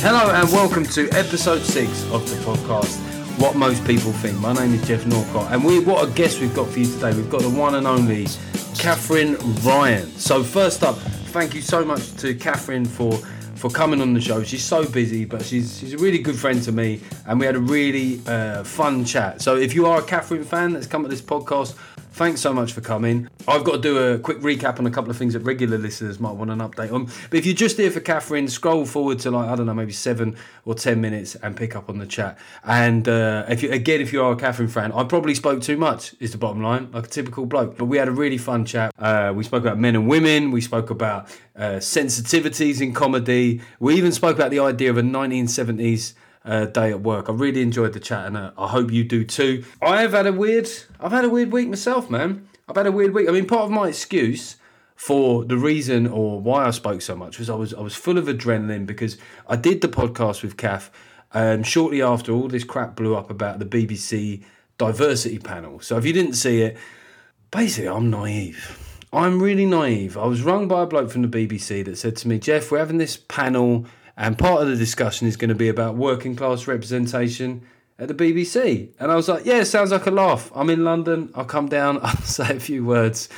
Hello and welcome to episode six of the podcast. What most people think. My name is Geoff Norcott, and we what a guest we've got for you today. We've got the one and only Katherine Ryan. So first up, thank you so much to Katherine for for coming on the show. She's so busy, but she's she's a really good friend to me, and we had a really uh, fun chat. So if you are a Katherine fan that's come to this podcast, thanks so much for coming. I've got to do a quick recap on a couple of things that regular listeners might want an update on. But if you're just here for Katherine, scroll forward to like I don't know, maybe seven or ten minutes and pick up on the chat. And uh, if you again, if you are a Katherine fan, I probably spoke too much. Is the bottom line, like a typical bloke. But we had a really fun chat. Uh, we spoke about men and women. We spoke about uh, sensitivities in comedy. We even spoke about the idea of a 1970s uh, day at work. I really enjoyed the chat, and uh, I hope you do too. I have had a weird, I've had a weird week myself, man. I've had a weird week. I mean, part of my excuse for the reason or why I spoke so much was I was I was full of adrenaline because I did the podcast with Kath, and shortly after all this crap blew up about the BBC diversity panel. So if you didn't see it, basically I'm naive. I'm really naive. I was rung by a bloke from the BBC that said to me, Geoff, we're having this panel, and part of the discussion is going to be about working class representation at the BBC. And I was like, yeah, sounds like a laugh. I'm in London. I'll come down. I'll say a few words.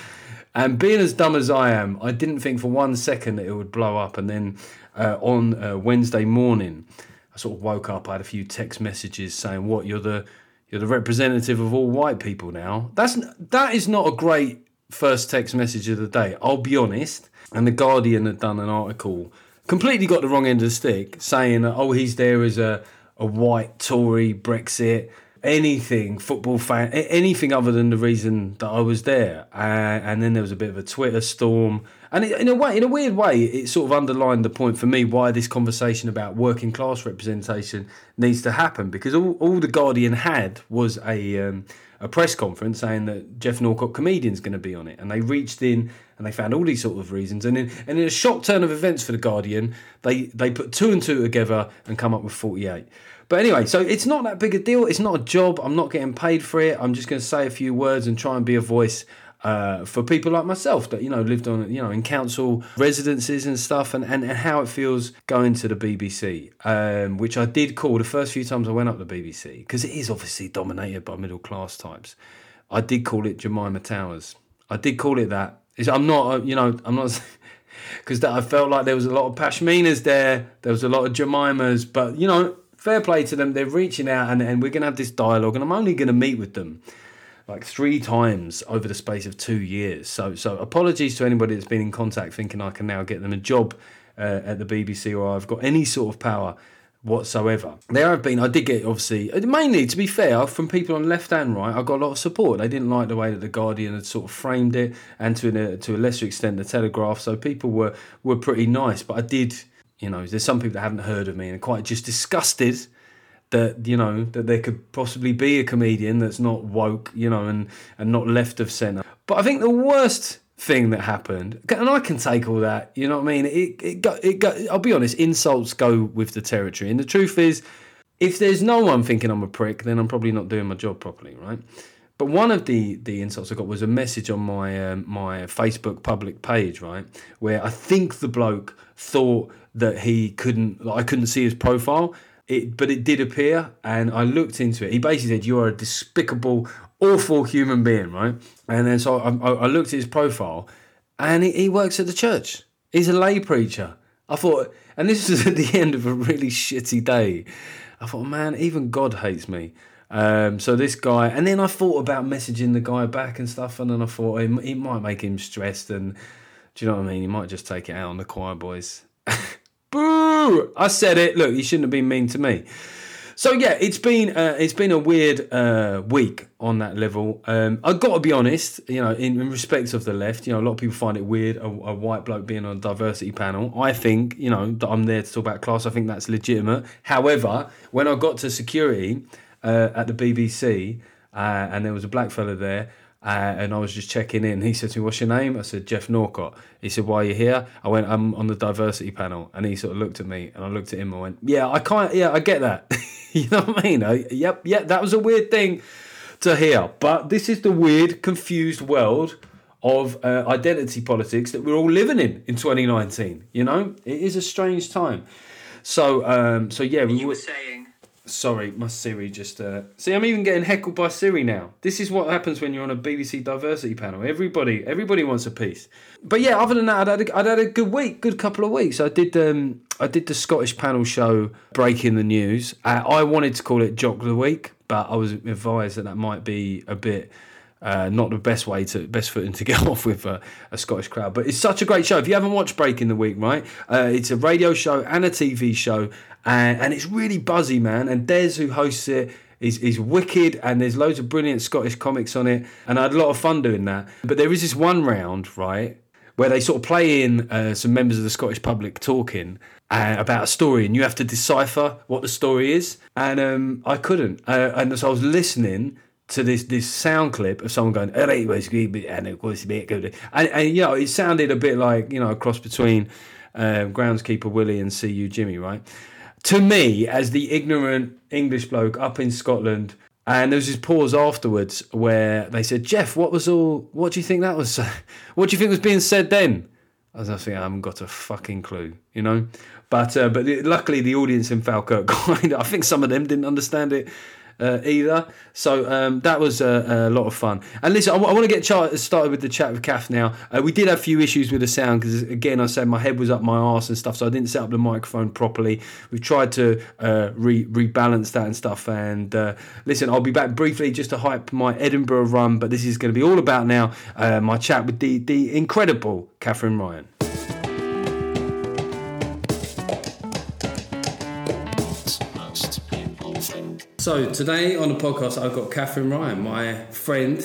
And being as dumb as I am, I didn't think for one second that it would blow up. And then uh, on uh, Wednesday morning, I sort of woke up. I had a few text messages saying, "What you're the you're the representative of all white people now." That's that is not a great first text message of the day. I'll be honest. And the Guardian had done an article, completely got the wrong end of the stick, saying, "Oh, he's there as a a white Tory Brexit." Anything football fan, anything other than the reason that I was there, uh, and then there was a bit of a Twitter storm, and it, in a way, in a weird way, it sort of underlined the point for me why this conversation about working class representation needs to happen because all, all the Guardian had was a um, a press conference saying that Geoff Norcott comedian's going to be on it, and they reached in and they found all these sort of reasons, and in and in a shock turn of events for the Guardian, they they put two and two together and come up with forty eight. But anyway, so it's not that big a deal. It's not a job. I'm not getting paid for it. I'm just going to say a few words and try and be a voice uh, for people like myself that you know lived on you know in council residences and stuff, and, and, and how it feels going to the BBC, um, which I did call the first few times I went up the BBC because it is obviously dominated by middle class types. I did call it Jemima Towers. I did call it that. I'm not, uh, you know, I'm not. Because that I felt like there was a lot of Pashminas there, there was a lot of Jemimas, but you know, fair play to them. They're reaching out, and, and we're going to have this dialogue, and I'm only going to meet with them like three times over the space of two years. So, so apologies to anybody that's been in contact thinking I can now get them a job uh, at the BBC or I've got any sort of power whatsoever. There have been, I did get obviously, uh, mainly to be fair, from people on left and right, I got a lot of support. They didn't like the way that the Guardian had sort of framed it, and to a, uh, to a lesser extent the Telegraph. So people were were pretty nice, but I did, you know, there's some people that haven't heard of me and are quite just disgusted that you know that there could possibly be a comedian that's not woke, you know, and and not left of centre. But I think the worst thing that happened, and I can take all that, you know what I mean? It it got it got. I'll be honest, insults go with the territory, and the truth is, if there's no one thinking I'm a prick, then I'm probably not doing my job properly, right? But one of the, the insults I got was a message on my um, my Facebook public page, right, where I think the bloke thought that he couldn't, I couldn't see his profile, it, but it did appear, and I looked into it. He basically said, "You are a despicable, awful human being," right? And then so I, I looked at his profile, and he, he works at the church. He's a lay preacher. I thought, and this was at the end of a really shitty day. I thought, man, even God hates me. Um, so this guy, and then I thought about messaging the guy back and stuff, and then I thought it, it might make him stressed, and do you know what I mean? He might just take it out on the choir boys. Boo! I said it. Look, he shouldn't have been mean to me. So yeah, it's been uh, it's been a weird uh, week on that level. Um, I've got to be honest, you know, in, in respect of the left, you know, a lot of people find it weird a, a white bloke being on a diversity panel. I think, you know, that I'm there to talk about class. I think that's legitimate. However, when I got to security uh, at the BBC, uh, and there was a black fella there. Uh, and I was just checking in. He said to me, "What's your name?" I said, "Geoff Norcott." He said, "Why are you here?" I went, "I'm on the diversity panel." And he sort of looked at me, and I looked at him. and went, "Yeah, I can't. Yeah, I get that. you know what I mean? I, yep, yep. That was a weird thing to hear, but this is the weird, confused world of uh, identity politics that we're all living in in 2019. You know, it is a strange time. So, um, so yeah, we were saying. Sorry, my Siri just. Uh... See, I'm even getting heckled by Siri now. This is what happens when you're on a BBC diversity panel. Everybody, everybody wants a piece. But yeah, other than that, I'd had a, I'd had a good week, good couple of weeks. I did, um, I did the Scottish panel show, breaking the news. I wanted to call it Jock of the Week, but I was advised that that might be a bit. Uh, not the best way to best footing to get off with a, a Scottish crowd, but it's such a great show. If you haven't watched Breaking the Week, right, uh, it's a radio show and a TV show, and, and it's really buzzy, man. And Des, who hosts it, is is wicked, and there's loads of brilliant Scottish comics on it, and I had a lot of fun doing that. But there is this one round, right, where they sort of play in uh, some members of the Scottish public talking uh, about a story, and you have to decipher what the story is. And um, I couldn't, uh, and so I was listening to this this sound clip of someone going, "All right, well, it's good, but- and a bit good." and you know, it sounded a bit like you know a cross between um, groundskeeper Willie and CU Jimmy, right? To me, as the ignorant English bloke up in Scotland, and there was this pause afterwards where they said, "Geoff, what was all? What do you think that was? What do you think was being said then?" I was thinking, I haven't got a fucking clue, you know. But uh, but luckily, the audience in Falkirk, I think some of them didn't understand it uh, either. So um, that was a, a lot of fun. And listen, I, want to get chart- started with the chat with Kath now. Uh, we did have a few issues with the sound because, again, I said my head was up my arse and stuff, so I didn't set up the microphone properly. We've tried to uh, re- rebalance that and stuff. And uh, listen, I'll be back briefly just to hype my Edinburgh run, but this is going to be all about now uh, my chat with the, the incredible Katherine Ryan. So today on the podcast, I've got Katherine Ryan, my friend,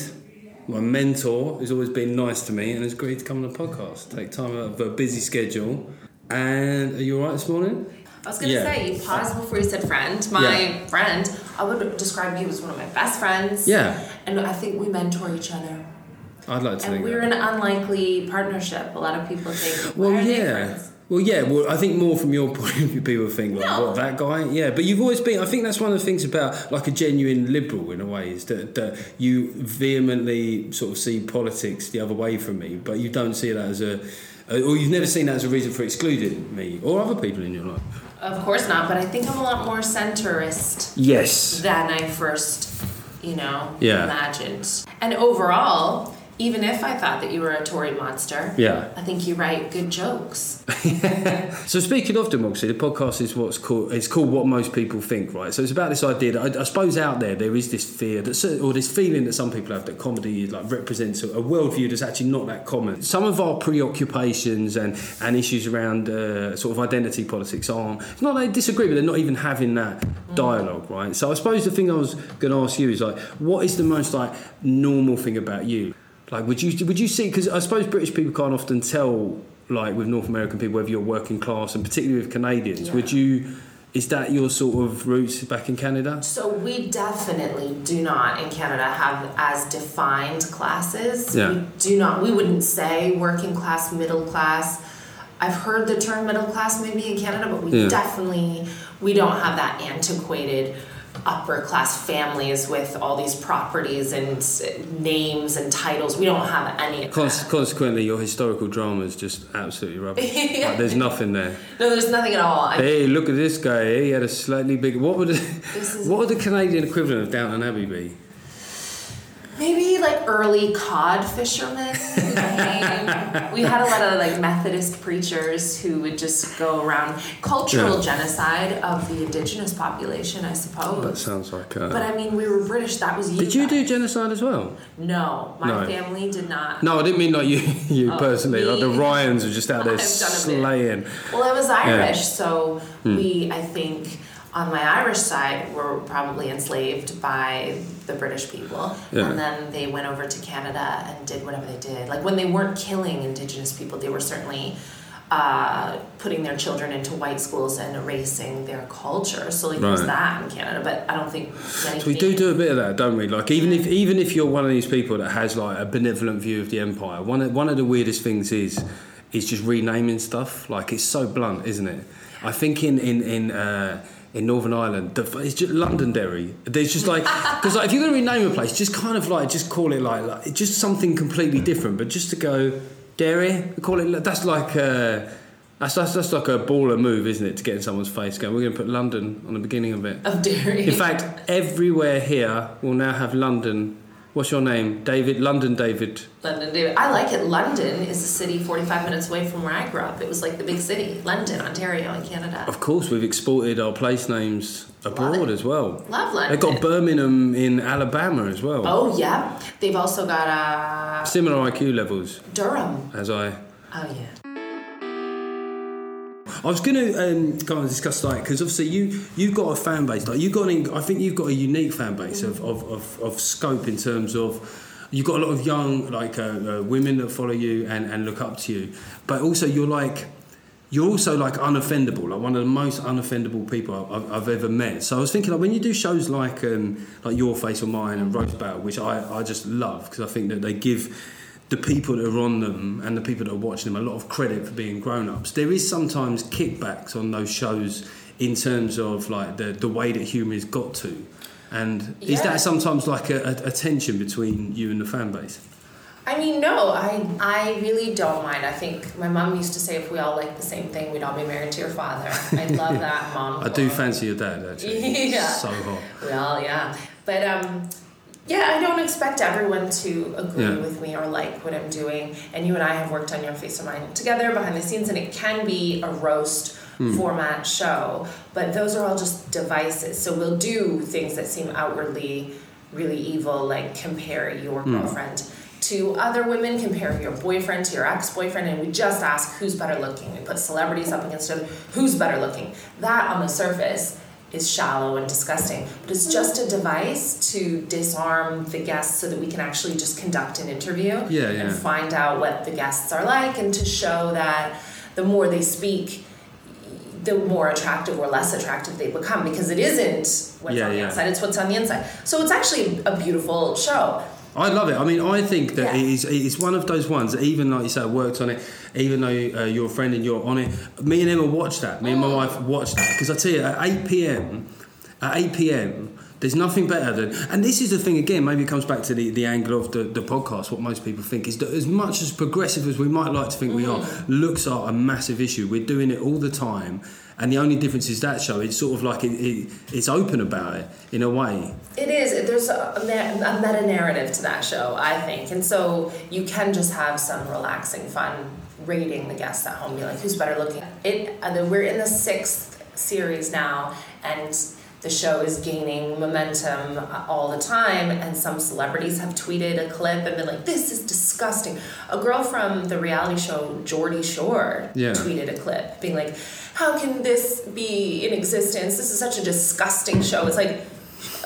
my mentor, who's always been nice to me and has agreed to come on the podcast. Take time out of a busy schedule. And are you all right this morning? I was gonna Yeah. say, you paused before you said friend. My Yeah. friend, I would describe you as one of my best friends. Yeah. And I think we mentor each other. I'd like to And we're that. an unlikely partnership. A lot of people think, Well, yeah. Well, yeah. Well, I think more from your point of view, people think like, No. "What that guy?" Yeah, but you've always been. I think that's one of the things about like a genuine liberal in a way is that, that you vehemently sort of see politics the other way from me, but you don't see that as a, or you've never seen that as a reason for excluding me or other people in your life. Of course not, but I think I'm a lot more centrist Yes. than I first, you know, Yeah. imagined. And overall, even if I thought that you were a Tory monster, Yeah. I think you write good jokes. So speaking of democracy, the podcast is what's called it's called what most people think, right? So it's about this idea that I, I suppose out there there is this fear that or this feeling that some people have that comedy like represents a, a worldview that's actually not that common. Some of our preoccupations and and issues around uh, sort of identity politics aren't. It's not they disagree, but they're not even having that dialogue, right? So I suppose the thing I was going to ask you is like, what is the most like normal thing about you? Like, would you would you see? Because I suppose British people can't often tell, like with North American people, whether you're working class, and particularly with Canadians. Yeah. Would you? Is that your sort of roots back in Canada? So we definitely do not in Canada have as defined classes. Yeah. We do not. We wouldn't say working class, middle class. I've heard the term middle class maybe in Canada, but we Yeah. definitely we don't have that antiquated upper class families with all these properties and names and titles. We don't have any Cons- consequently, your historical drama is just absolutely rubbish. like, there's nothing there. No, there's nothing at all. I, Hey, look at this guy. He had a slightly bigger. What would the, This is- what would the Canadian equivalent of Downton Abbey be? Maybe like early cod fishermen we had a lot of like Methodist preachers who would just go around cultural Yeah. genocide of the indigenous population, I suppose. That sounds like. Uh, But I mean, we were British. That was you. did you do genocide as well? No, my No. family did not. No, I didn't mean like you, you Oh, personally. Like the? Ryans were just out there I've done a bit. slaying. Well, I was Irish, so Hmm. we, I think, on my Irish side were probably enslaved by the British people, Yeah. and then they went over to Canada and did whatever they did. Like when they weren't killing Indigenous people, they were certainly uh, putting their children into white schools and erasing their culture. So like there's that in Canada, but I don't think. So we do do a bit of that, don't we? Like even if even if you're one of these people that has like a benevolent view of the empire, one of, one of the weirdest things is is just renaming stuff. Like it's so blunt, isn't it? I think in in in. Uh, in Northern Ireland, the, it's just Londonderry. There's just like because like if you're going to rename a place, just kind of like just call it like, like just something completely different. But just to go Derry, call it that's like uh, that's, that's that's like a baller move, isn't it? To get in someone's face, going we're going to put London on the beginning of it. of Derry. In fact, everywhere here will now have London. What's your name? David? London David. London, David. I like it. London is a city 45 minutes away from where I grew up. It was like the big city, London, Ontario, in Canada. Of course, we've exported our place names abroad as well. Love London. They've got Birmingham in Alabama as well. Oh yeah, they've also got uh, Similar IQ levels Durham. as I. Oh yeah. I was going to um, kind of discuss like because obviously you you've got a fan base. Like you've got an, I think you've got a unique fan base of, of, of, of scope in terms of you've got a lot of young like uh, uh, women that follow you and, and look up to you. But also you're like you're also like unoffendable like one of the most unoffendable people I've, I've ever met. So I was thinking like when you do shows like um, like Your Face or Mine and Roast Battle which I, I just love because I think that they give the people that are on them and the people that are watching them a lot of credit for being grown-ups there is sometimes kickbacks on those shows in terms of like the, the way that humour is got to and is that sometimes like a, a, a tension between you and the fan base I mean, no, I I really don't mind. I think my mom used to say if we all like the same thing, we'd all be married to your father. I love that, mom. I do fancy your dad actually Yeah. so hot Well, yeah, but um, yeah, I don't expect everyone to agree Yeah. with me or like what I'm doing. And you and I have worked on Your Face or Mine together behind the scenes, and it can be a roast hmm. format show. But those are all just devices. So we'll do things that seem outwardly really evil, like compare your hmm. girlfriend to other women, compare your boyfriend to your ex-boyfriend, and we just ask who's better looking. We put celebrities up against each other. Who's better looking? That on the surface is shallow and disgusting, but it's just a device to disarm the guests so that we can actually just conduct an interview Yeah, yeah. and find out what the guests are like and to show that the more they speak the more attractive or less attractive they become because it isn't what's Yeah, on the outside, it's what's on the inside. So it's actually a beautiful show. I love it. I mean, I think that Yeah. it is it's one of those ones that even like you said, I worked on it. Even though uh, you're a friend and you're on it, me and Emma watched that. Me and my wife watched that because I tell you, at eight pm, at eight pm, there's nothing better than. And this is the thing again. Maybe it comes back to the, the angle of the, the podcast. What most people think is that as much as progressive as we might like to think we are, looks are a massive issue. We're doing it all the time. And the only difference is that show. It's sort of like it, it, it's open about it in a way. It is. There's a, a meta narrative to that show, I think, and so you can just have some relaxing fun rating the guests at home. Be like, who's better looking? It. Uh, we're in the sixth series now, and the show is gaining momentum all the time. And some celebrities have tweeted a clip and been like, "This is disgusting." A girl from the reality show Geordie Shore Yeah. tweeted a clip, being like, "How can this be in existence? This is such a disgusting show." It's like.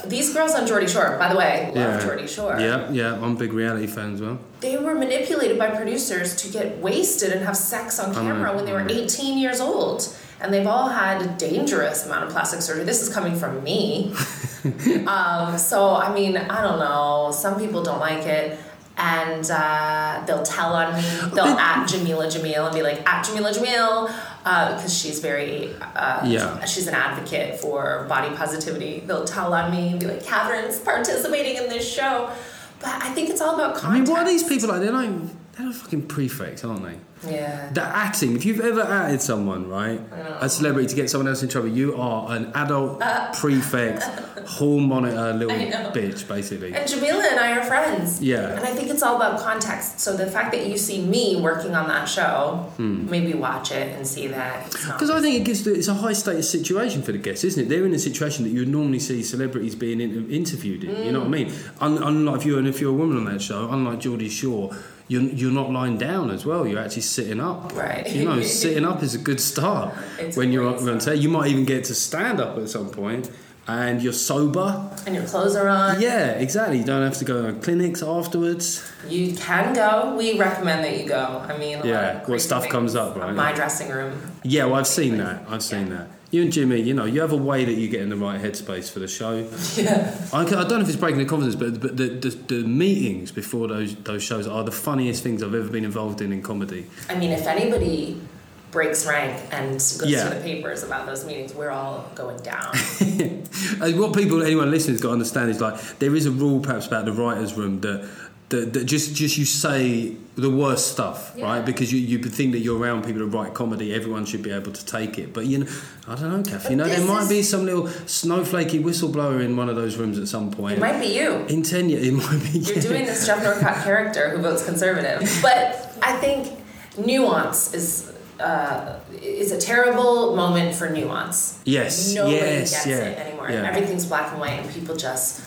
These girls on Geordie Shore, by the way, love Geordie Shore. Yeah, yeah. I'm big reality fan as well. They were manipulated by producers to get wasted and have sex on camera when they were 18 years old. And they've all had a dangerous amount of plastic surgery. This is coming from me. um, so, I mean, I don't know. Some people don't like it. And uh, they'll tell on me. They'll at Jamila Jamil and be like, at Jamila Jamil, because she's very, uh, Yeah. she's an advocate for body positivity. They'll tell on me and be like, Katherine's participating in this show. But I think it's all about I context. mean, what are these people like? They're like they're fucking prefects, aren't they? Yeah. The acting. If you've ever added someone, right, a celebrity to get someone else in trouble, you are an adult prefect, hall monitor, little bitch, basically. And Jamila and I are friends. Yeah. And I think it's all about context. So the fact that you see me working on that show, hmm. maybe watch it and see that. Because I think it gives the, it's a high status situation for the guests, isn't it? They're in a situation that you would normally see celebrities being in, interviewed in. You know what I hmm. mean? Un, unlike if you're and if you're a woman on that show, unlike Geordie Shore, you're, you're not lying down as well. You're actually sitting up. Right. You know, sitting up is a good start It's when you're up on. You might even get to stand up at some point, and you're sober. And your clothes are on. Yeah, exactly. You don't have to go on clinics afterwards. You can go. We recommend that you go. I mean, Yeah, what stuff comes up, right? My dressing room. Yeah, well, I've seen that. I've seen Yeah. that. You and Jimmy, you know, you have a way that you get in the right headspace for the show. Yeah. I, I don't know if it's breaking the confidence, but but the, the, the meetings before those those shows are the funniest things I've ever been involved in in comedy. I mean, if anybody breaks rank and goes Yeah. to the papers about those meetings, we're all going down. Uh, what people, anyone listening's got to understand is like there is a rule perhaps about the writers' room that. That, that just just you say the worst stuff, Yeah. right? Because you, you think that you're around people who write comedy, everyone should be able to take it. But you know, I don't know, Kath. You know, there might be some little snowflakey whistleblower in one of those rooms at some point. it might be you. In ten years, it might be. You're doing this Geoff Norcott character who votes conservative. But I think nuance is uh, is a terrible moment for nuance. Yes, Nobody yes, gets yeah, it anymore. yeah. Everything's black and white, and people just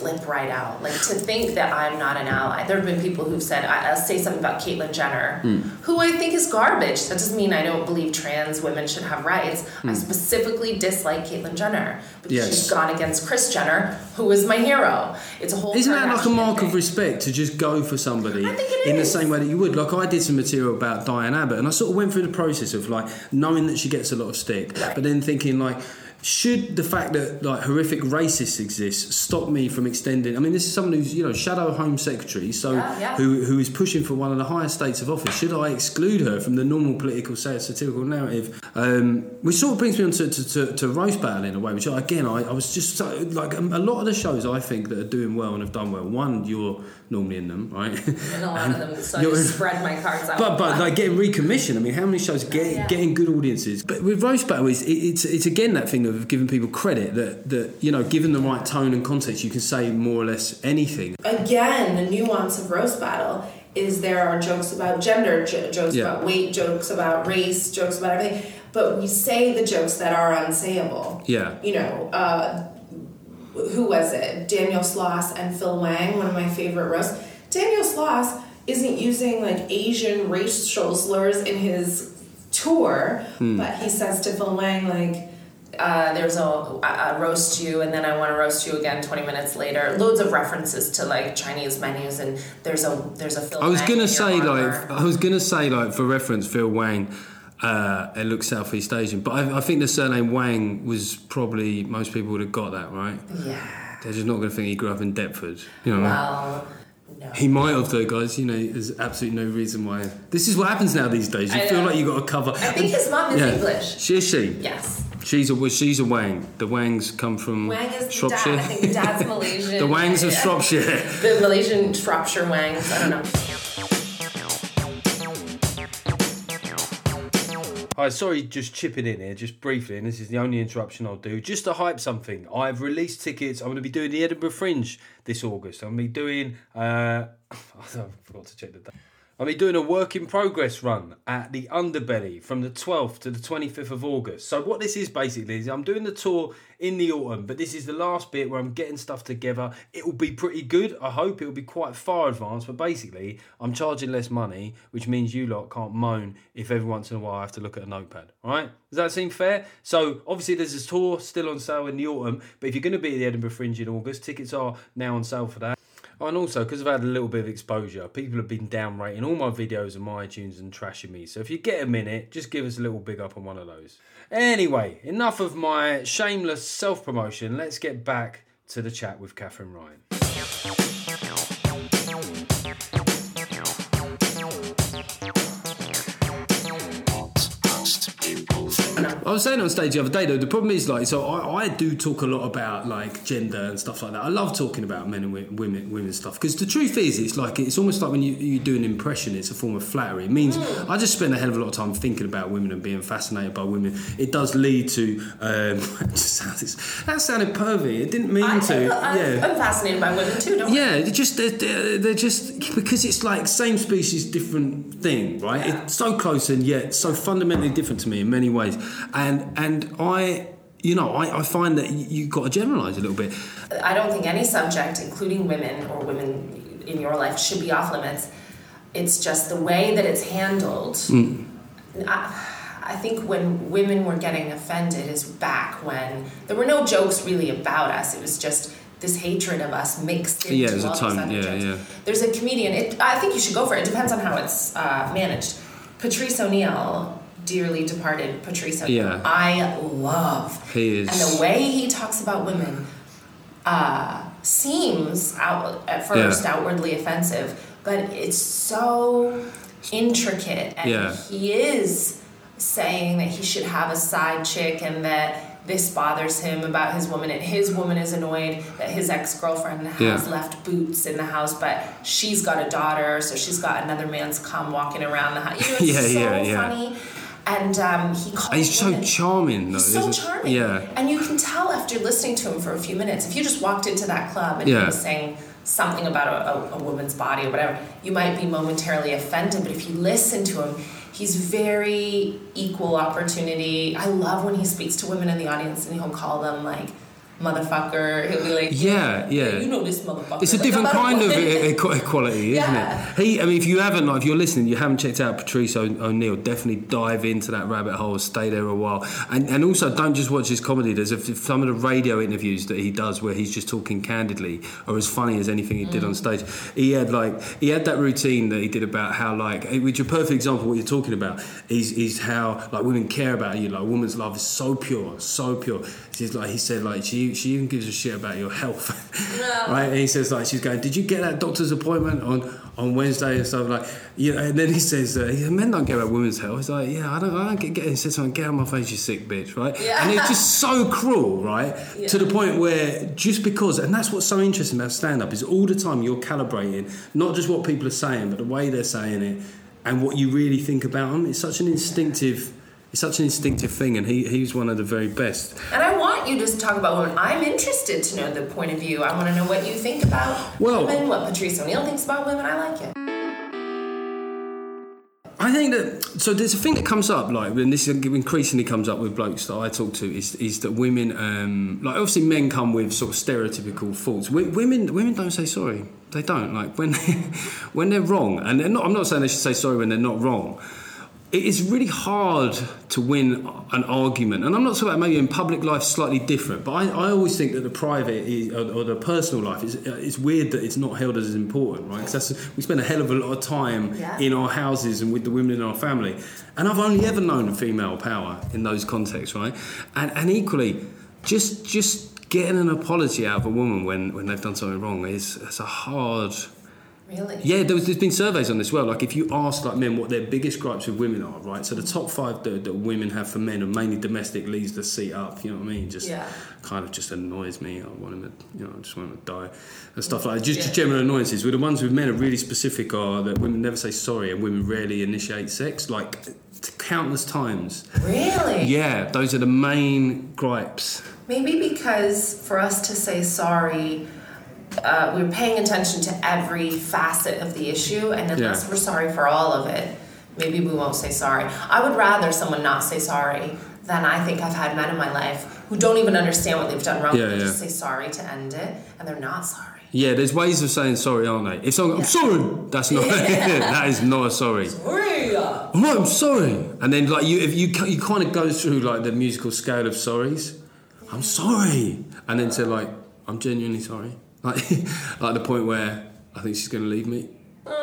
flip right out. Like to think that I'm not an ally. There have been people who've said, I, I'll say something about Caitlyn Jenner, Hmm. who I think is garbage. That doesn't mean I don't believe trans women should have rights. I specifically dislike Caitlyn Jenner because Hmm. Yes. she's gone against Kris Jenner, who is my hero. It's a whole. Isn't that like a mark of respect to just go for somebody I think it in the same way that you would? Like I did some material about Diane Abbott, and I sort of went through the process of like knowing that she gets a lot of stick, Right. but then thinking like. Should the fact that like horrific racists exist stop me from extending? I mean, this is someone who's you know shadow Home Secretary, so Yeah, yeah. who who is pushing for one of the highest states of office. Should I exclude her from the normal political sa- satirical narrative? Um, which sort of brings me on to, to, to, to roast battle in a way. Which I, again, I, I was just so, like a lot of the shows I think that are doing well and have done well. One, you're normally in them, right? And a lot of them, so I just spread my cards out. But but like getting recommissioned. I mean, how many shows get yeah. getting good audiences? But with roast battle, is it's it's again that thing of giving people credit that that you know, given the right tone and context, you can say more or less anything. again, the nuance of roast battle is there are jokes about gender, j- jokes Yeah. about weight, jokes about race, jokes about everything, but we say the jokes that are unsayable. Yeah. You know, uh, who was it? Daniel Sloss and Phil Wang, one of my favorite roasts. Daniel Sloss isn't using like Asian racial slurs in his tour, Hmm. but he says to Phil Wang like. Uh, there's a, I roast you and then I want to roast you again 20 minutes later. Loads of references to like Chinese menus and there's a there's a Phil I was Wang gonna say like. I was gonna say like for reference, Phil Wang. Uh, it looks Southeast Asian, but I, I think the surname Wang was probably most people would have got that right. yeah. They're just not going to think he grew up in Deptford. You know, what I mean? Well, no. he might have though, guys. You know, there's absolutely no reason why. This is what happens now these days. You feel like you've got to cover. I think his mom is English. She is she. Yes. She's a well, she's a Wang. The Wangs come from Wang is the Shropshire. dad. I think the dad's Malaysian. the Wangs of Yeah. Shropshire. The Malaysian Shropshire Wangs. I don't know. Hi, sorry, just chipping in here, just briefly, and this is the only interruption I'll do. Just to hype something, I've released tickets. I'm going to be doing the Edinburgh Fringe this August. I'm going to be doing. Uh, I forgot to check the date. I'll be doing a work in progress run at the Underbelly from the 12th to the 25th of August. So, what this is basically is I'm doing the tour in the autumn, but this is the last bit where I'm getting stuff together. It will be pretty good. I hope it will be quite far advanced, but basically, I'm charging less money, which means you lot can't moan if every once in a while I have to look at a notepad. All right? Does that seem fair? So, obviously, there's this tour still on sale in the autumn, but if you're going to be at the Edinburgh Fringe in August, tickets are now on sale for that. And also, because I've had a little bit of exposure, people have been downrating all my videos on my iTunes and trashing me. So if you get a minute, just give us a little big up on one of those. Anyway, enough of my shameless self promotion. Let's get back to the chat with Katherine Ryan. I was saying on stage the other day though, the problem is like, so I, I do talk a lot about like gender and stuff like that. I love talking about men and women, women stuff because the truth is, it's like it's almost like when you, you do an impression, it's a form of flattery. It means I just spend a hell of a lot of time thinking about women and being fascinated by women. It does lead to um, it just sounds- that sounded pervy. It didn't mean I, to. I'm, yeah. I'm fascinated by women too. Don't Yeah, they're just they're, they're, they're just because it's like same species, different thing, right? Yeah. It's so close and yet so fundamentally different to me in many ways, and and I. You know, I, I find that you, you've got to generalise a little bit. I don't think any subject, including women or women in your life, should be off limits. it's just the way that it's handled. Mm. I, I think when women were getting offended is back when there were no jokes really about us. It was just this hatred of us mixed into Yeah, it a other yeah, jokes. yeah. There's a comedian. It, I think you should go for it. It depends on how it's uh, managed. Patrice O'Neal, dearly departed Patrice O'Neal. Yeah. I love. He is- And the way he talks about women uh, seems out at first Yeah. outwardly offensive, but it's so intricate, and Yeah. he is saying that he should have a side chick and that this bothers him about his woman and his woman is annoyed that his ex-girlfriend has Yeah. left boots in the house but she's got a daughter so she's got another man's cum walking around the house you know, it's Yeah, so yeah, yeah. funny and um, he calls he's so charming, though. He's so charming. Yeah. And you can tell after listening to him for a few minutes, if you just walked into that club and Yeah. he was saying something about a, a, a woman's body or whatever, you might be momentarily offended. But if you listen to him, he's very equal opportunity. I love when he speaks to women in the audience and he'll call them like motherfucker. He'll be like, Yeah, yeah. You know this motherfucker. It's a different kind of equality, isn't Yeah. it? He, I mean, if you haven't, like, if you're listening, you haven't checked out Patrice O'Neal, definitely dive into that rabbit hole, stay there a while, and and also don't just watch his comedy. There's a, some of the radio interviews that he does where he's just talking candidly, are as funny as anything he did on mm. stage. He had like he had that routine that he did about how like, which is a perfect example of what you're talking about. Is is how like women care about you. Like a woman's love is so pure, so pure. She's like he said like she she even gives a shit about your health, right? And he says like she's going, did you get that doctor's appointment on on Wednesday and stuff like, you know? And then he says, uh, he said, men don't care about women's health. He's like, yeah, I don't, I don't get. get he said something, get out of my face, you sick bitch, right? Yeah. And it's just so cruel, right? To the point where just because, and that's what's so interesting about stand up is all the time you're calibrating not just what people are saying, but the way they're saying it and what you really think about them. It's such an instinctive. It's such an instinctive thing, and he, he's one of the very best. And I want you to talk about women. I'm interested to know the point of view. I want to know what you think about Well- women, what Patrice O'Neal thinks about women. I like it. I think that so there's a thing that comes up like and this increasingly comes up with blokes that I talk to is is that women um, like obviously men come with sort of stereotypical faults. W- women women don't say sorry. They don't like when they, when they're wrong and they're not. I'm not saying they should say sorry when they're not wrong. It is really hard to win an argument, and I'm not talking about maybe in public life slightly different, but I, I always think that the private is, or, or the personal life is uh, it's weird that it's not held as important, right? Because we spend a hell of a lot of time Yeah. in our houses and with the women in our family, and I've only ever known female power in those contexts, right? And and equally, just just getting an apology out of a woman when when they've done something wrong is it's a hard. Really? Yeah, there was, there's been surveys on this well. Like, if you ask like men what their biggest gripes with women are, right? So the top five that, that women have for men are mainly domestic, leaves the seat up. You know what I mean? Just Yeah. kind of just annoys me. I want him to, you know, I just want him to die and stuff like that. Just, Yeah. just general annoyances. Where the ones with men are really specific are that women never say sorry and women rarely initiate sex, like countless times. Really? Yeah, those are the main gripes. Maybe because for us to say sorry, uh, we're paying attention to every facet of the issue, and unless Yeah. we're sorry for all of it, maybe we won't say sorry. I would rather someone not say sorry than I think I've had men in my life who don't even understand what they've done wrong. Yeah, they yeah. just say sorry to end it, and they're not sorry. Yeah, there's ways of saying sorry, aren't they? If someone, I'm sorry, that's not. that is not a sorry. Sorry. I'm right, I'm sorry. And then like you, if you you kind of go through like the musical scale of sorries. I'm sorry, and then to like I'm genuinely sorry. Like like the point where I think she's going to leave me.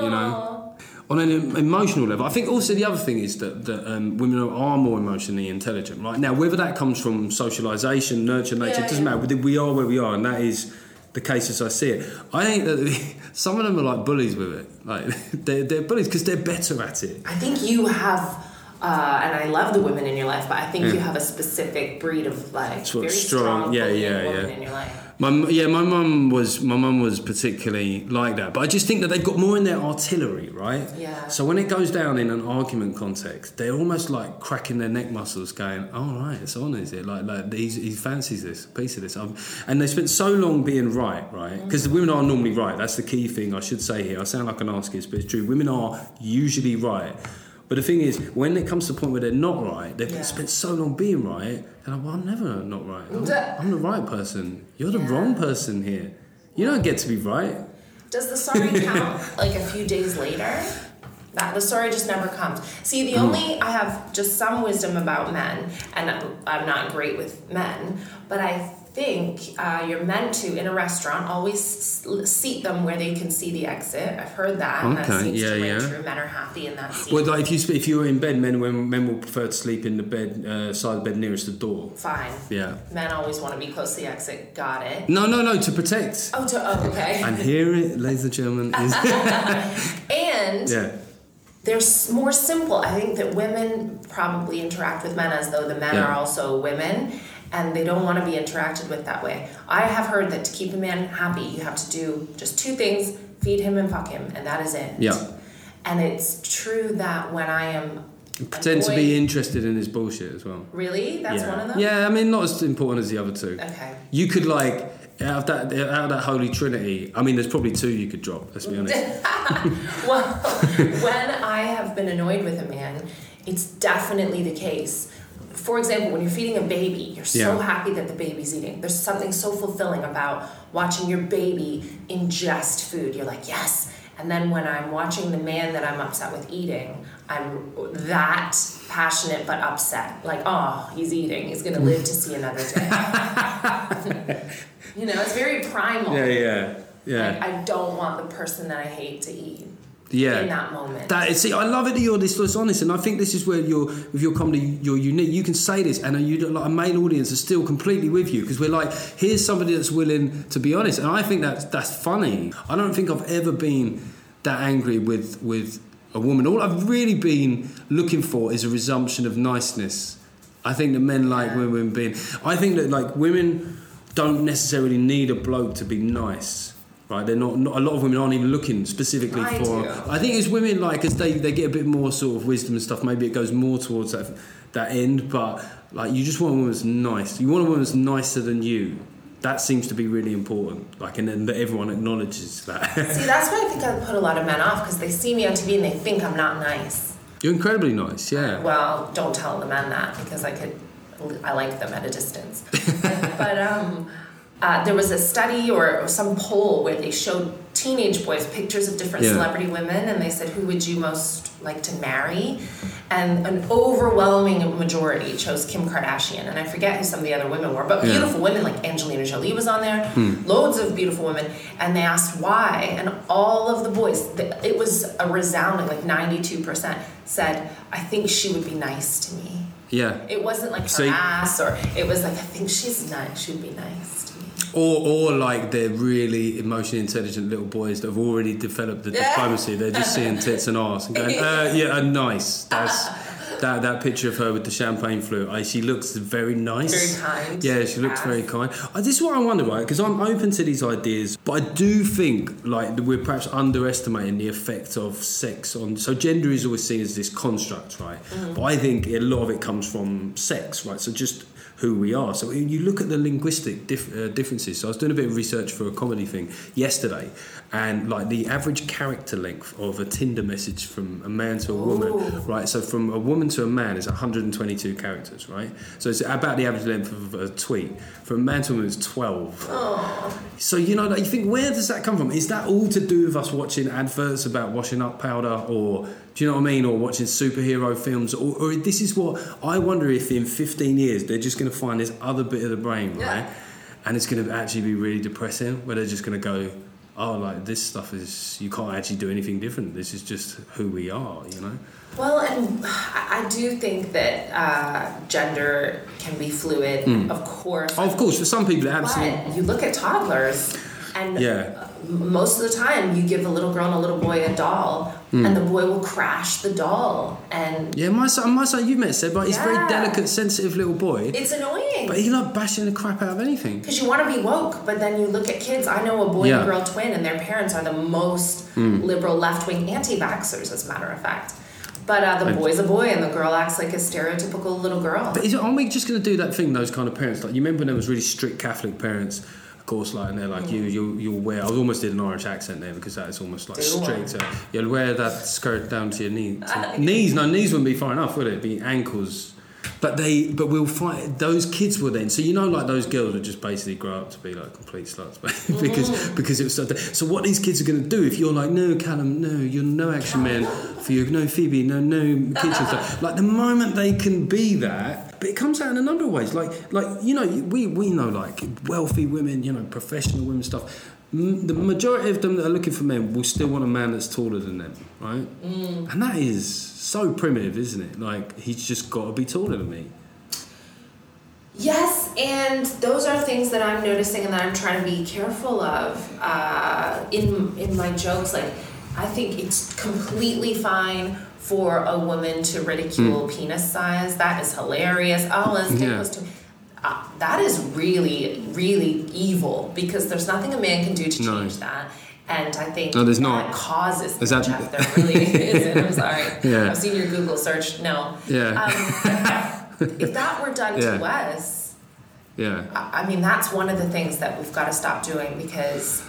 You know. On an emotional level, I think also the other thing is that, that um, women are, more emotionally intelligent, right? Now, whether that comes from socialisation, nurture, nature, Yeah, it doesn't yeah. matter. We are where we are, and that is the case as I see it. I think that some of them are like bullies with it. Like they're, they're bullies because they're better at it. I think you have, uh, and I love the women in your life, but I think you have a specific breed of like very strong- strong, yeah, yeah, woman yeah. in your life. My yeah, my mum was my mum was particularly like that, but I just think that they've got more in their artillery, right? Yeah. So when it goes down in an argument context, they're almost like cracking their neck muscles, going, "Oh right, it's on, is it? Like, like he's, he fancies this piece of this." Um, and they spent so long being right, right? Because the women are normally right. That's the key thing I should say here. I sound like an askist, but it's true. Women are usually right. But the thing is, when it comes to the point where they're not right, they've Yeah. spent so long being right, they're like, well, I'm never not right. I'm, I'm the right person. You're the Yeah. wrong person here. You don't get to be right. Does the sorry count like a few days later? That the story just never comes. See, the mm. only I have just some wisdom about men, and I'm not great with men, but I think uh, you're meant to in a restaurant always seat them where they can see the exit. I've heard that. and that seems yeah, to yeah. true. Men are happy in that seat. Well, like if you if you're in bed, men when men will prefer to sleep in the bed uh, side of the bed nearest the door. Fine. Yeah. Men always want to be close to the exit. Got it. No, no, no, to protect. Oh, to, oh okay. And here it, ladies and gentlemen, is and yeah, they're more simple. I think that women probably interact with men as though the men Yeah. are also women, and they don't want to be interacted with that way. I have heard that to keep a man happy, you have to do just two things feed him and fuck him, and that is it. Yeah. And it's true that when I am. pretend to be interested in his bullshit as well. Really? That's yeah. one of them? Yeah, I mean, not as important as the other two. Okay. You could like out of that out of that holy trinity. I mean, there's probably two you could drop. Let's be honest. Well, when I have been annoyed with a man, it's definitely the case. For example, when you're feeding a baby, you're so Yeah. happy that the baby's eating. There's something so fulfilling about watching your baby ingest food. You're like, yes. And then when I'm watching the man that I'm upset with eating, I'm that passionate but upset. Like, oh, he's eating. He's gonna live to see another day. you know, it's very primal. yeah, yeah, yeah. Like, I don't want the person that I hate to eat Yeah. in that moment. That is, see, I love it that you're this, this honest, and I think this is where you're with your comedy. You're unique. You can say this, and you like a main audience is still completely with you because we're like, here's somebody that's willing to be honest, and I think that's that's funny. I don't think I've ever been that angry with with a woman. All I've really been looking for is a resumption of niceness. I think that men like women being. I think that like women don't necessarily need a bloke to be nice. Right, they're not, not. A lot of women aren't even looking specifically I for. do. I think as women like as they, they get a bit more sort of wisdom and stuff. Maybe it goes more towards that that end. But like you just want a woman that's nice. You want a woman that's nicer than you. That seems to be really important. Like and then that everyone acknowledges that. See, that's why I think I put a lot of men off because they see me on TV and they think I'm not nice. You're incredibly nice. Yeah. Well, don't tell the men that because I could, I like them at a distance. but um, uh, there was a study or some poll where they showed teenage boys pictures of different Yeah. celebrity women and they said, who would you most like to marry? And an overwhelming majority chose Kim Kardashian. And I forget who some of the other women were, but Yeah. beautiful women like Angelina Jolie was on there, Hmm. loads of beautiful women. And they asked why. And all of the boys, it was a resounding, like 92% said, I think she would be nice to me. Yeah. It wasn't like her See- ass, or it was like I think she's nice. She'd be nice. Or, or like they're really emotionally intelligent little boys that have already developed the Yeah. diplomacy. They're just seeing tits and arse and going, uh, yeah, uh, nice. That's that that picture of her with the champagne flute. I, she looks very nice. Very kind. Yeah, she looks very kind. Uh, this is what I wonder, right? Because I'm open to these ideas, but I do think like we're perhaps underestimating the effect of sex on. So gender is always seen as this construct, right? Mm-hmm. But I think a lot of it comes from sex, right? So just who we are. So you look at the linguistic dif- uh, differences. So I was doing a bit of research for a comedy thing yesterday, and like the average character length of a Tinder message from a man to a woman, Ooh. right? So from a woman to a man is 122 characters, right? So it's about the average length of a tweet. From a man to a woman is 12. So you know, like, you think where does that come from? Is that all to do with us watching adverts about washing up powder, or do you know what I mean, or watching superhero films, or, or this is what I wonder if in 15 years they're just going to find this other bit of the brain, Yeah. right? And it's going to actually be really depressing, where they're just going to go, oh, like this stuff is you can't actually do anything different. This is just who we are, you know. Well, and I do think that uh, gender can be fluid, of course. Oh, of course, for some people, it absolutely. But you look at toddlers, and Yeah. Most of the time you give a little girl and a little boy a doll, Hmm. and the boy will crash the doll, and Yeah, my son, my son, you met said, but he's a very delicate, sensitive little boy. it's annoying. But he like bashing the crap out of anything. Because you want to be woke, but then you look at kids. I know a boy Yeah. and girl twin, and their parents are the most liberal left wing anti vaxxers, as a matter of fact. But uh, the boy's a boy, and the girl acts like a stereotypical little girl. But is, aren't we just going to do that thing? Those kind of parents, like you remember when there was really strict Catholic parents, course, like and they're like you, you, you'll wear. I almost did an Irish accent there because that is almost like strict. Uh, you'll wear that skirt down to your knee, to knees. No, knees wouldn't be far enough, would it? It'd be ankles. But they, but we'll find those kids were then. So you know, like those girls would just basically grow up to be like complete sluts, because because it was so. So what these kids are going to do if you're like, no, Callum, no, you're no action man. for you. No, Phoebe, no, no kitchen stuff. Like the moment they can be that, but it comes out in a number of ways. Like, like you know, we we know like wealthy women, you know, professional women stuff. The majority of them that are looking for men will still want a man that's taller than them, right? And that is so primitive, isn't it? Like he's just got to be taller than me. Yes, and those are things that I'm noticing and that I'm trying to be careful of uh, in in my jokes. Like, I think it's completely fine for a woman to ridicule penis size. That is hilarious. Oh, let's take Yeah. those two. Uh, that is really, really evil because there's nothing a man can do to No. change that. And I think No, there's that not. causes Is that- Geoff. There really isn't. I'm sorry. Yeah. I've seen your Google search. No. Yeah, Um, if that were done to us, yeah. I I mean, that's one of the things that we've got to stop doing because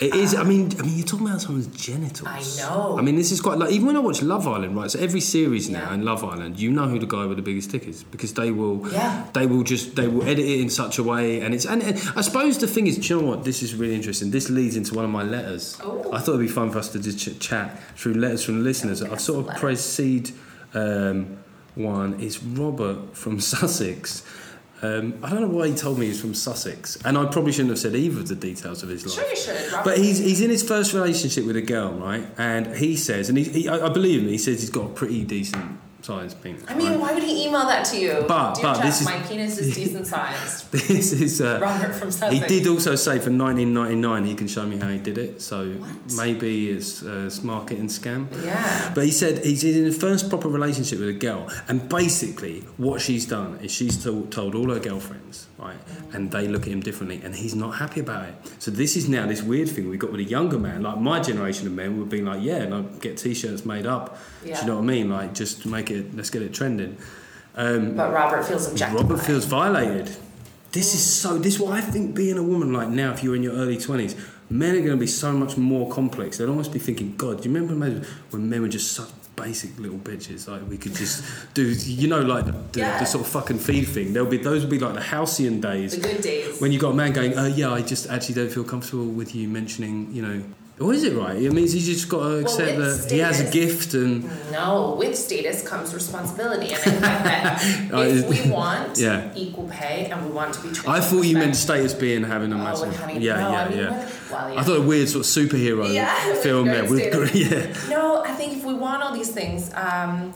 It is. I mean, I mean, you're talking about someone's genitals. I know. I mean, this is quite like even when I watch Love Island, right? So every series now Yeah. in Love Island, you know who the guy with the biggest dick is because they will. Yeah. They will just they will edit it in such a way, and it's and, and I suppose the thing is, do you know what? This is really interesting. This leads into one of my letters. Oh. I thought it'd be fun for us to just ch- chat through letters from the listeners. I've sort of proceed. Um, one is Robert from Sussex. Um, I don't know why he told me he's from Sussex, and I probably shouldn't have said either of the details of his life. sure you should. But he's he's in his first relationship with a girl, right? And he says, and he, he I, I believe him. He says he's got a pretty decent sized penis. I mean, right? why would he email that to you? But- Dear but this is- my penis is decent sized. this is. Uh, Robert from Sussex. he did also say for 1999 he can show me how he did it. So What? maybe it's a marketing scam. Yeah. But he said he's in his first proper relationship with a girl, and basically what she's done is she's told, told all her girlfriends, right, and they look at him differently, and he's not happy about it. So this is now this weird thing we've got with a younger man, like my generation of men would be like, yeah, no, get t-shirts made up. Do you know what I mean? Like just make it, let's get it trending. Um, But Robert feels objectified. Robert feels violated. This is so. This is what I think. Being a woman like now, if you're in your early twenties, men are going to be so much more complex. They'll almost be thinking, God, do you remember when men were just such basic little bitches? Like we could just do, you know, like the, the, Yeah. the sort of fucking feed thing. There'll be those will be like the halcyon days the good days. when you got a man going, oh yeah, I just actually don't feel comfortable with you mentioning, you know. Or is it right? It means he's just got to accept with that he has a gift and no, with status comes responsibility, and I think that Oh, if we want Yeah. equal pay and we want to be treated I thought you meant status being having a Oh, massive. having- yeah, no, yeah, I mean, yeah. with- well, yeah. I thought a weird sort of superhero Yeah, film there with yeah. No, I think if we want all these things, um,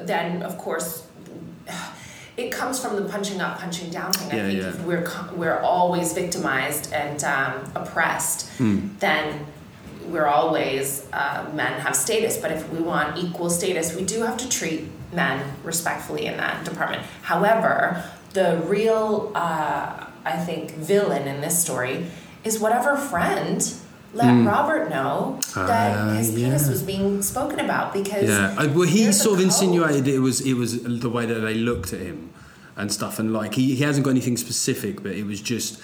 then of course it comes from the punching up, punching down thing. Yeah, I think yeah. if we're we're always victimized and um, oppressed, Hmm. then we're always uh, men have status. But if we want equal status, we do have to treat men respectfully in that department. However, the real uh, I think villain in this story is whatever friend let Robert know that Hmm. Ah, his penis yeah. was being spoken about because Yeah, I, well, he sort of insinuated it was it was the way that they looked at him and stuff, and like he, he hasn't got anything specific, but it was just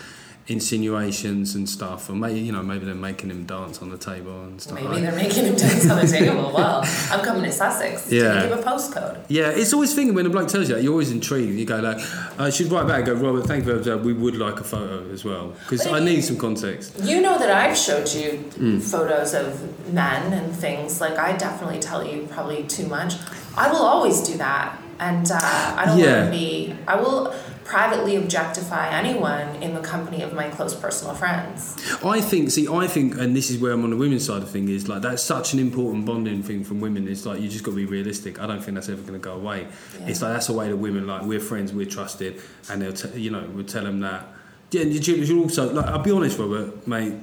insinuations and stuff, or maybe you know maybe they're making him dance on the table and stuff. Maybe like they're making him dance on the table. Well, I'm coming to Sussex. Yeah. Give a postcode. Yeah, it's always thinking when a bloke tells you that, you're always intrigued. You go like, I should write back and go, Robert, thank you for. We would like a photo as well. Because I need some context. You know that I've showed you Hmm. photos of men and things. Like I definitely tell you probably too much. I will always do that, and uh, I don't Yeah. want to be. I will privately objectify anyone in the company of my close personal friends. I think, see, I think, and this is where I'm on the women's side of thing, is like that's such an important bonding thing from women. It's like you just got to be realistic. I don't think that's ever going to go away. Yeah. It's like that's a way that women like we're friends, we're trusted, and they'll, t- you know, we'll tell them that. Yeah, you you also like. I'll be honest, Robert, mate.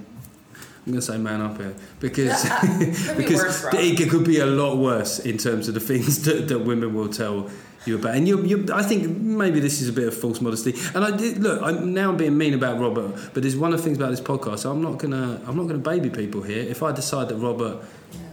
I'm going to say man up here because be because worse, Rob. it could be a lot worse in terms of the things that, that women will tell you about. And you, you, I think maybe this is a bit of false modesty. And I did look. I'm now being mean about Robert, but there's one of the things about this podcast. I'm not gonna I'm not gonna baby people here. If I decide that Robert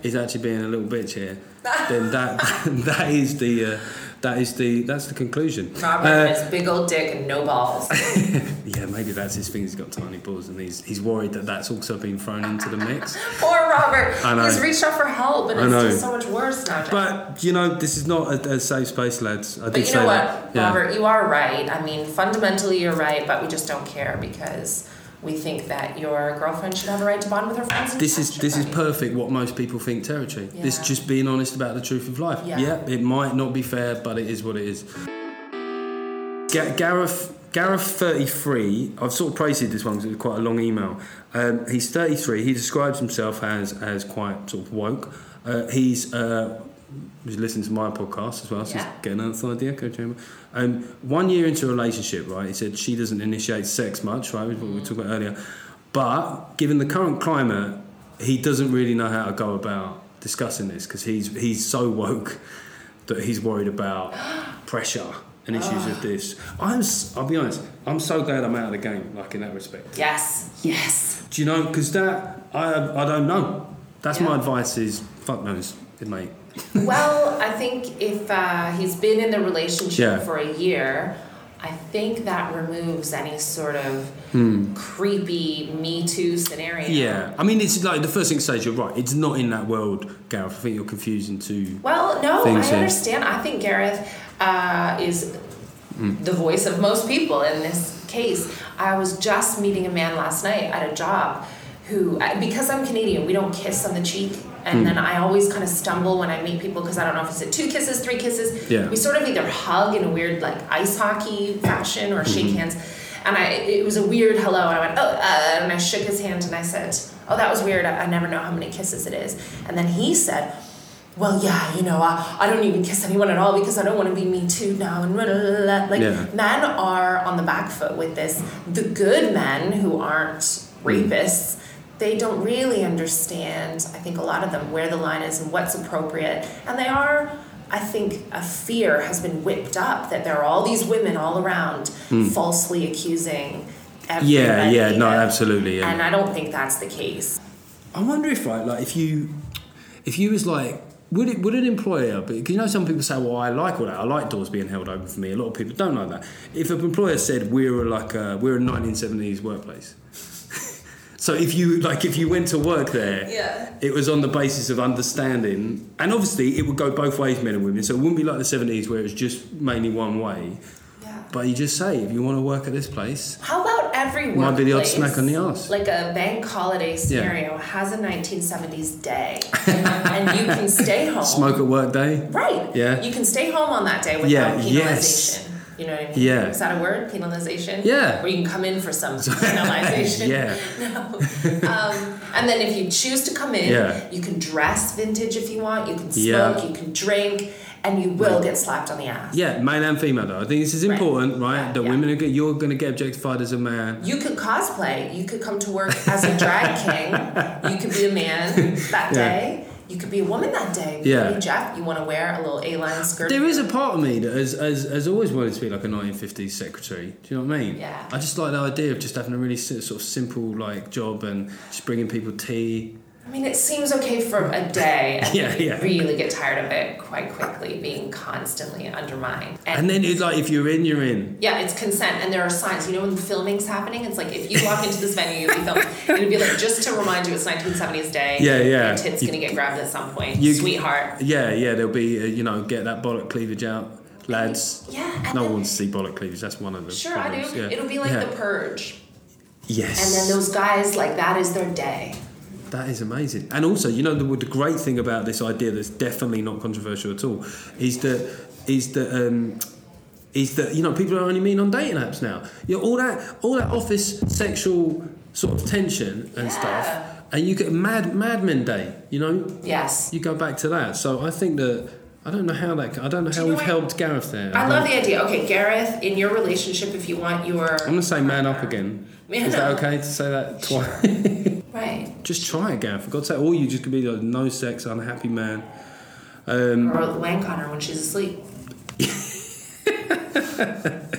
is actually being a little bitch here, then that that is the. Uh, that is the that's the conclusion. Robert Uh, has big old dick and no balls. yeah, maybe that's his thing. He's got tiny balls, and he's he's worried that that's also been thrown into the mix. Poor Robert. I know. He's reached out for help, and it's just so much worse now. But you know, this is not a, a safe space, lads. I did But you say know what, that. Yeah. Robert, you are right. I mean, fundamentally, you're right, but we just don't care because we think that your girlfriend should have a right to bond with her friends. This is this is perfect. What most people think territory. This just being honest about the truth of life. Yeah. it might not be fair, but it is what it is. Ga- Gareth Gareth thirty three. I've sort of praised this one because it was quite a long email. Um, he's thirty three. He describes himself as as quite sort of woke. Uh, he's uh, he's listening to my podcast as well. So Yeah. he's getting another idea. Go Chamber. Um, one year into a relationship, right? He said she doesn't initiate sex much, right? What we were talking about earlier. But given the current climate, he doesn't really know how to go about discussing this because he's he's so woke that he's worried about pressure and issues of this. I'm I'll be honest. I'm so glad I'm out of the game, like in that respect. Yes, yes. Do you know? Because that I I don't know. That's my advice. Is fuck knows, it, mate. Well, I think if uh, he's been in the relationship Yeah. for a year, I think that removes any sort of creepy Me Too scenario. Hmm. Yeah, I mean, it's like the first thing to say is you're right. It's not in that world, Gareth. I think you're confusing two. Well, no, I here. understand. I think Gareth uh, is Hmm. the voice of most people in this case. I was just meeting a man last night at a job who, because I'm Canadian, we don't kiss on the cheek. And Hmm. then I always kind of stumble when I meet people because I don't know if it's two kisses, three kisses. Yeah. We sort of either hug in a weird like ice hockey fashion or Mm-hmm. shake hands. And I, it was a weird hello, and I went, oh, uh, and I shook his hand and I said, oh, that was weird. I, I never know how many kisses it is. And then he said, well, yeah, you know, I, I don't even kiss anyone at all because I don't want to be me too now. And blah, blah, blah. like Yeah. men are on the back foot with this. The good men who aren't rapists, they don't really understand. I think a lot of them where the line is and what's appropriate, and they are. I think a fear has been whipped up that there are all these women all around hmm. falsely accusing. Everybody. Yeah, yeah, no, absolutely. Yeah. And I don't think that's the case. I wonder if right, like if you, if you was like, would it would an employer? Because you know some people say, well, I like all that. I like doors being held open for me. A lot of people don't like that. If an employer said we're like a, we're a 1970s workplace. So if you like, if you went to work there, Yeah. it was on the basis of understanding, and obviously it would go both ways, men and women. So it wouldn't be like the seventies where it was just mainly one way. Yeah. But you just say, if you want to work at this place, How about every Might be the odd smack on the arse. Like a bank holiday scenario has a 1970s day, and you can stay home. smoke at work day. Right. Yeah. You can stay home on that day without Yeah, penalization. yes. You know what I mean? Yeah. Is that a word? Penalization? Yeah. Where you can come in for some penalization. Yeah. Um, and then if you choose to come in, Yeah. you can dress vintage if you want, you can smoke, Yeah. you can drink, and you will get slapped on the ass. Yeah, male and female though. I think this is Right. important, right? Yeah, that yeah. women are get, you're going to get objectified as a man. You could cosplay. You could come to work as a drag king. You could be a man that Yeah. day. You could be a woman that day. You Yeah. Geoff, you want to wear a little A-line skirt. There is a part of me that has, has, has always wanted to be like a 1950s secretary. Do you know what I mean? Yeah. I just like the idea of just having a really sort of simple like job and just bringing people tea. I mean, it seems okay for a day, and Yeah, you yeah. really get tired of it quite quickly, being constantly undermined. And then it's like if you're in, you're in. Yeah, it's consent, and there are signs. You know, when filming's happening, it's like if you walk into this venue, you'll be filmed. it'd be like just to remind you it's 1970s day. Yeah, yeah. Your tit's You- gonna get grabbed at some point, You- sweetheart. Yeah, yeah. There'll be uh, you know get that bollock cleavage out, lads. Yeah, No one wants to see bollock cleavage. That's one of the Sure, I do. Yeah. It'll be like Yeah. the purge, yes. and then those guys like that is their day. That is amazing. And also, you know, the, the great thing about this idea that's definitely not controversial at all is that is that um, is that you know people are only mean on dating apps now. You know, all that all that office sexual sort of tension and Yeah. stuff, and you get mad Mad Men Day. You know, Yes. you go back to that. So I think that I don't know how that I don't know how we've what? helped Gareth there. I don't- love the idea. Okay, Gareth, in your relationship, if you want your I'm gonna say man up again. Yeah, Is that okay to say that twice? right, just try it, Gareth. For God's sake, or you just could be like no sex, unhappy man. Um, or wank on her when she's asleep.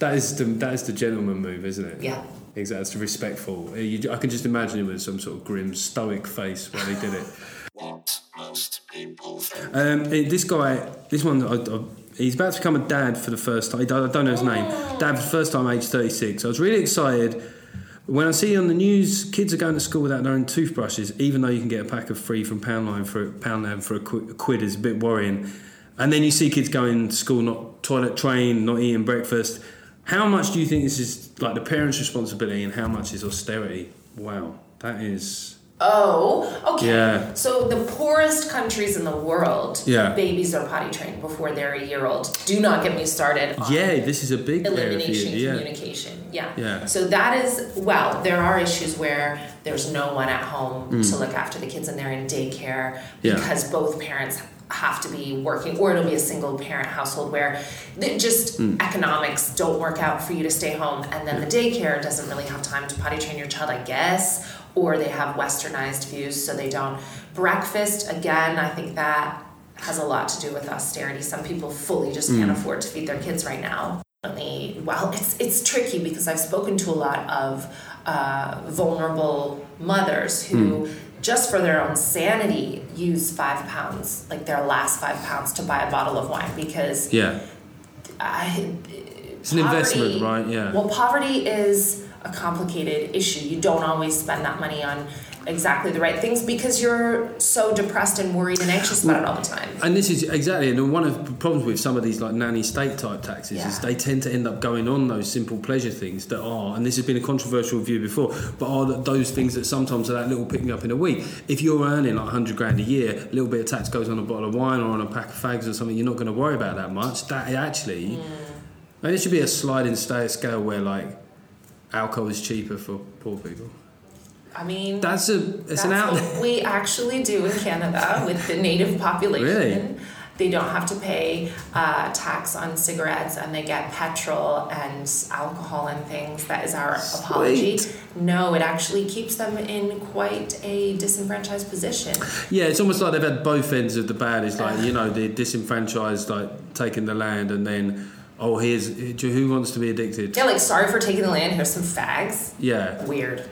That is the that is the gentleman move, isn't it? Yeah. Exactly. It's respectful. Uh, You, I can just imagine him with some sort of grim, stoic face while he did it. What most people think. Um, eh, this guy, this one, I, I, he's about to become a dad for the first time. I don't know his name. Dad for the first time, age 36. I was really excited. When I see on the news, kids are going to school without their own toothbrushes, even though you can get a pack of three from Poundland for Poundland for a quid, a quid is a bit worrying. And then you see kids going to school not toilet trained, not eating breakfast. How much do you think this is like the parents' responsibility, and how much is austerity? Wow, that is. Oh, okay. Yeah. So the poorest countries in the world, Yeah. babies are potty trained before they're a year old. Do not get me started on Yeah, this is a big area for you. elimination Yeah. communication. Yeah. Yeah. So that is well, there are issues where there's no one at home Mm. to look after the kids and they're in daycare Yeah. because both parents have to be working or it'll be a single parent household where just Mm. economics don't work out for you to stay home and then the daycare doesn't really have time to potty train your child I guess or they have westernized views so they don't breakfast again I think that has a lot to do with austerity some people fully just Mm. can't afford to feed their kids right now well it's it's tricky because i've spoken to a lot of uh, vulnerable mothers who just for their own sanity use five pounds like their last five pounds to buy a bottle of wine because Yeah. I, It's an investment, right? Yeah. well poverty is a complicated issue you don't always spend that money on exactly the right things because you're so depressed and worried and anxious about it all the time And this is exactly, and one of the problems with some of these like nanny state type taxes is they tend to end up going on those simple pleasure things that are, and this has been a controversial view before, but are those things that sometimes are that little pick me up in a week. If you're earning like 100 grand a year, a little bit of tax goes on a bottle of wine or on a pack of fags or something, you're not going to worry about that much. That actually, mm. maybe there should be a sliding scale where like alcohol is cheaper for poor people. i mean That's a, it's That's an outlet. what we actually do in Canada with the native population. Really? They don't have to pay uh, tax on cigarettes and they get petrol and alcohol and things. That is our apology. No, it actually keeps them in quite a disenfranchised position. Yeah, it's almost like they've had both ends of the bad. It's like you know the disenfranchised, like taking the land, and then oh, here's who wants to be addicted. Yeah, like, sorry for taking the land, here's some fags. Yeah, Weird.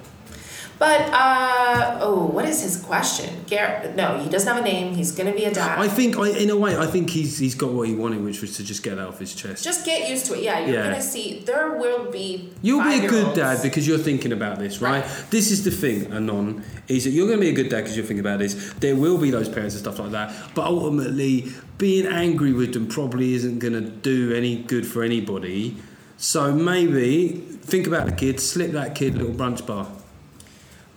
But, uh, oh, what is his question? Garrett, no, he doesn't have a name. He's going to be a dad. I think I, in a way, I think he's he's got what he wanted, which was to just get that off his chest. Just get used to it. Yeah, you're Yeah. gonna see. There will be. You'll be a good dad because you're thinking about this, right? Right. This is the thing, Anon, is that you're going to be a good dad because you're thinking about this. There will be those parents and stuff like that, but ultimately, being angry with them probably isn't going to do any good for anybody. So maybe think about the kid, slip that kid a little brunch bar.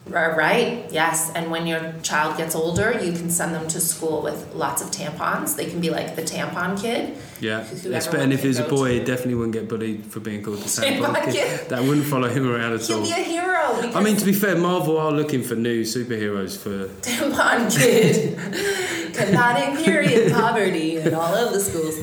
Right, yes. And when your child gets older, you can send them to school with lots of tampons. They can be like the tampon kid. Yeah, Whoever. And if wants he was a boy, he definitely wouldn't get bullied for being called the Tampon tampon kid. kid. That wouldn't follow him around at He'll all. be a hero. I mean, to be fair, Marvel are looking for new superheroes for. tampon kid combating period poverty in all of the schools.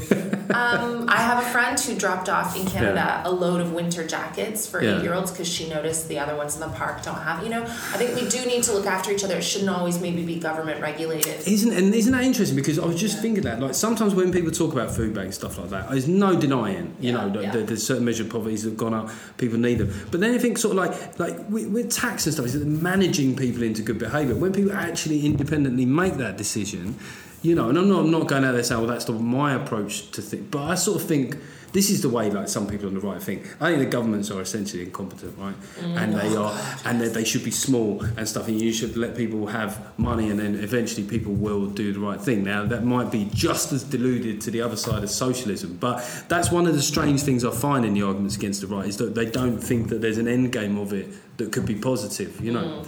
Um, I have a friend who dropped off in Canada a load of winter jackets for Yeah. eight-year-olds because she noticed the other ones in the park don't have. You know, I think we do need to look after each other. It shouldn't always maybe be government regulated. Isn't and isn't that interesting? Because I was just thinking that like sometimes when people talk about food banks stuff like that, there's no denying you Yeah, know yeah. there's certain measure of poverty that have gone up, people need them. But then I think sort of like like with, with tax and stuff, is managing people into good behaviour. When people actually independently make that decision, you know, and I'm not I'm not going out there saying well that's not my approach to think, but I sort of think. This is the way, like some people on the right think. I think the governments are essentially incompetent, right? And they are, and they should be small and stuff. And you should let people have money, and then eventually people will do the right thing. Now that might be just as deluded to the other side of socialism, but that's one of the strange things I find in the arguments against the right is that they don't think that there's an end game of it that could be positive. You know.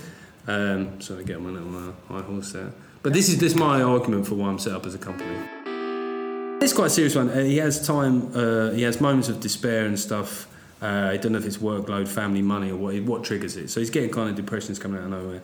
Um, so I get my little uh, high horse there. But this is this my argument for why I'm set up as a company. It's quite a serious one. Uh, he has time. Uh, he has moments of despair and stuff. Uh, I don't know if it's workload, family, money, or what. What triggers it? So he's getting kind of depressions coming out of nowhere.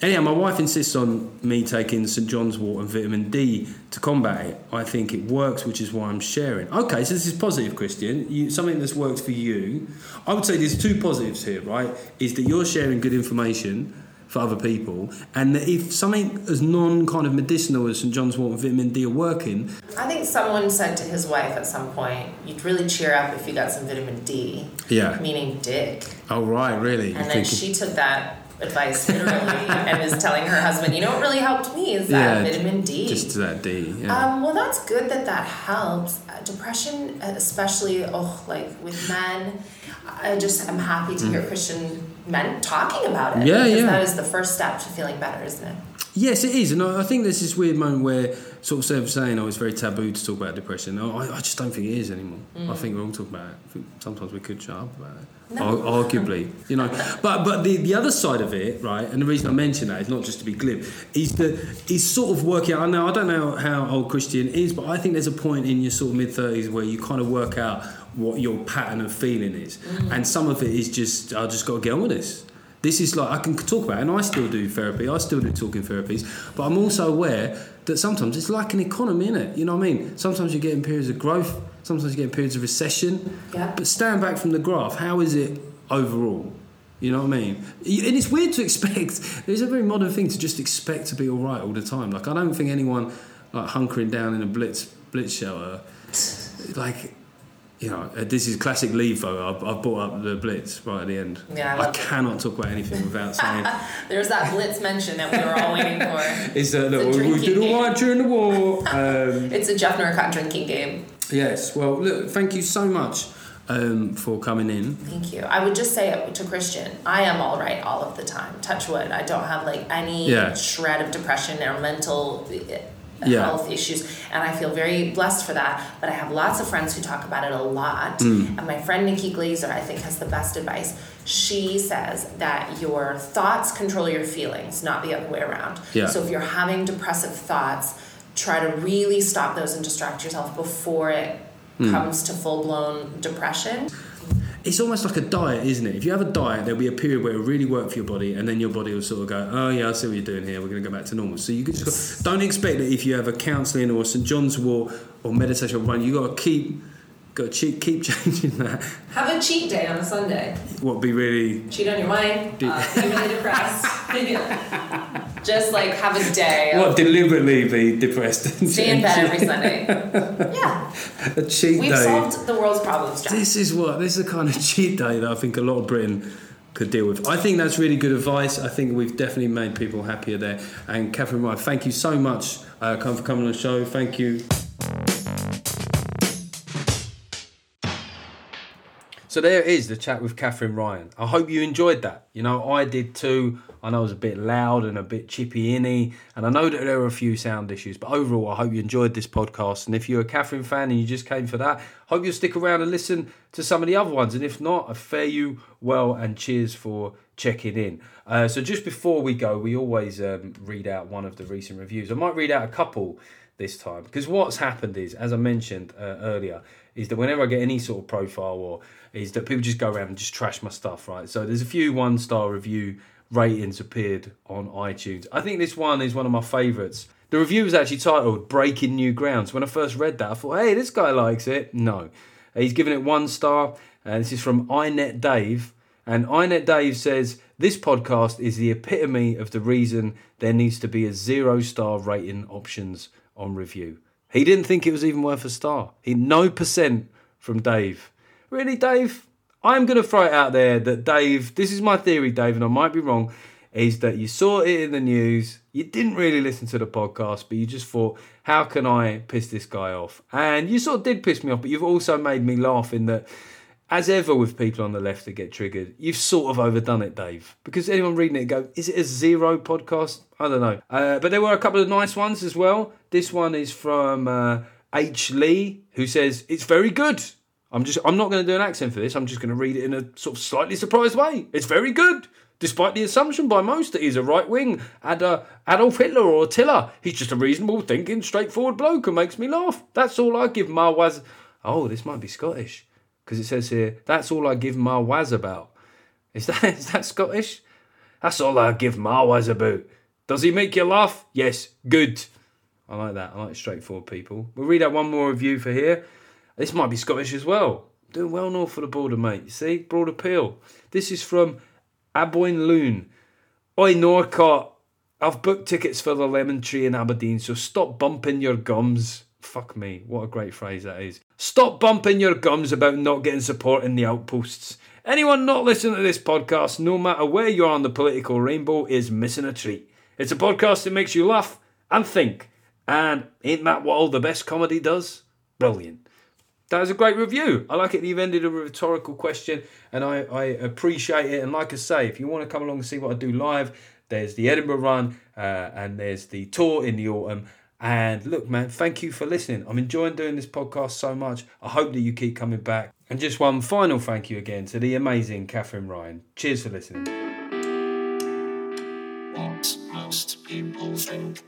Anyhow, my wife insists on me taking St John's Wort and vitamin D to combat it. I think it works, which is why I'm sharing. Okay, so this is positive, Christian. You, something that's worked for you. I would say there's two positives here, right? Is that you're sharing good information for other people, and that if something as non kind of medicinal as St John's Wort and vitamin D are working, I think someone said to his wife at some point, "You'd really cheer up if you got some vitamin D." Yeah. Meaning dick. oh right, really? And then thinking- she took that advice literally and is telling her husband, "You know what really helped me is that Yeah, vitamin D." Just to that D. Yeah. Um, well, that's good that that helps. Uh, depression, especially, oh, like with men, I just am happy to hear Christian men talking about it. Mm. Yeah, because yeah. That is the first step to feeling better, isn't it? Yes, it is, and I I think there's this weird moment where sort of saying, "Oh, it's very taboo to talk about depression." No, I, I just don't think it is anymore. Mm. I think we're all talking about it. I think sometimes we could shut up about it, Ar- arguably, you know. But but the, the other side of it, right, and the reason I mention that is not just to be glib, is that is sort of working out. Now I don't know how old Christian is, but I think there's a point in your sort of mid thirties where you kind of work out what your pattern of feeling is, mm. and some of it is just I just got to get on with this. This is like I can talk about, it, and I still do therapy. I still do talking therapies, but I'm also aware that sometimes it's like an economy, innit? You know what I mean? Sometimes you're getting periods of growth, sometimes you get in periods of recession. Yeah. But stand back from the graph. How is it overall? You know what I mean? And it's weird to expect. It's a very modern thing to just expect to be all right all the time. Like I don't think anyone like hunkering down in a blitz blitz shower, like. You know, uh, this is classic leave though. I've, I've brought up the blitz right at the end. Yeah, I I, cannot talk about anything without saying There's that blitz mention that we were all waiting for. Is that look, we did all game. during the war? Um, It's a Geoff Norcott drinking game. yes. Well, look, thank you so much um, for coming in. Thank you. I would just say to Christian. I am all right all of the time. Touch wood. I don't have like any Yeah. shred of depression or mental Yeah. health issues, and I feel very blessed for that. But I have lots of friends who talk about it a lot. Mm. And my friend Nikki Glazer, I think, has the best advice. She says that your thoughts control your feelings, not the other way around. Yeah. So if you're having depressive thoughts, try to really stop those and distract yourself before it Mm. comes to full blown depression. It's almost like a diet, isn't it? If you have a diet, there'll be a period where it'll really work for your body, and then your body will sort of go, "Oh yeah, I see what you're doing here. We're going to go back to normal." So you just go, don't expect that if you have a counselling or St John's Wort or meditation run, you got to keep, got to keep, keep changing that. Have a cheat day on a Sunday. What be really Cheat on your wine. Do- Uh, be really depressed. Just like have a day. Of what deliberately be depressed and stay in bed every Sunday. Yeah, a cheat day. we've solved the world's problems, Jack. This is what this is the kind of cheat day that I think a lot of Britain could deal with. I think that's really good advice. I think we've definitely made people happier there. And Katherine Ryan, thank you so much uh, come for coming on the show. Thank you. So there it is, the chat with Katherine Ryan. I hope you enjoyed that. You know, I did too. I know it was a bit loud and a bit chippy inny, and I know that there were a few sound issues, but overall, I hope you enjoyed this podcast. And if you're a Katherine fan and you just came for that, hope you'll stick around and listen to some of the other ones. And if not, I fare you well and cheers for checking in. Uh, so just before we go, we always um, read out one of the recent reviews. I might read out a couple this time because what's happened is, as I mentioned uh, earlier, is that whenever I get any sort of profile or is that people just go around and just trash my stuff, right? So there's a few one star review ratings appeared on iTunes. I think this one is one of my favourites. The review was actually titled Breaking New Grounds. When I first read that, I thought, hey, this guy likes it. No. He's given it one star. And this is from iNet Dave. And iNet Dave says, This podcast is the epitome of the reason there needs to be a zero star rating options on review. He didn't think it was even worth a star. He no percent from Dave. Really, Dave? I'm going to throw it out there that Dave, this is my theory, Dave, and I might be wrong, is that you saw it in the news, you didn't really listen to the podcast, but you just thought, how can I piss this guy off? And you sort of did piss me off, but you've also made me laugh in that, as ever with people on the left that get triggered, you've sort of overdone it, Dave. Because anyone reading it go, is it a zero podcast? I don't know. Uh, but there were a couple of nice ones as well. This one is from uh, H. Lee, who says, it's very good. I'm just I'm not going to do an accent for this. I'm just going to read it in a sort of slightly surprised way. It's very good, despite the assumption by most that he's a right wing uh, Adolf Hitler or Attila. He's just a reasonable, thinking, straightforward bloke who makes me laugh. That's all I give my was. Oh, this might be Scottish because it says here. That's all I give my was about. Is that is that Scottish? That's all I give my was about. Does he make you laugh? Yes, good. I like that. I like straightforward people. We'll read out one more review for here. This might be Scottish as well. Doing well north of the border, mate. You see? Broad appeal. This is from Aboyne Loon. Oi, Norcott. I've booked tickets for the Lemon Tree in Aberdeen, so stop bumping your gums. Fuck me. What a great phrase that is. Stop bumping your gums about not getting support in the outposts. Anyone not listening to this podcast, no matter where you are on the political rainbow, is missing a treat. It's a podcast that makes you laugh and think. And ain't that what all the best comedy does? Brilliant. That was a great review. I like it. that You've ended a rhetorical question, and I, I appreciate it. And like I say, if you want to come along and see what I do live, there's the Edinburgh run, uh, and there's the tour in the autumn. And look, man, thank you for listening. I'm enjoying doing this podcast so much. I hope that you keep coming back. And just one final thank you again to the amazing Katherine Ryan. Cheers for listening. What most people think.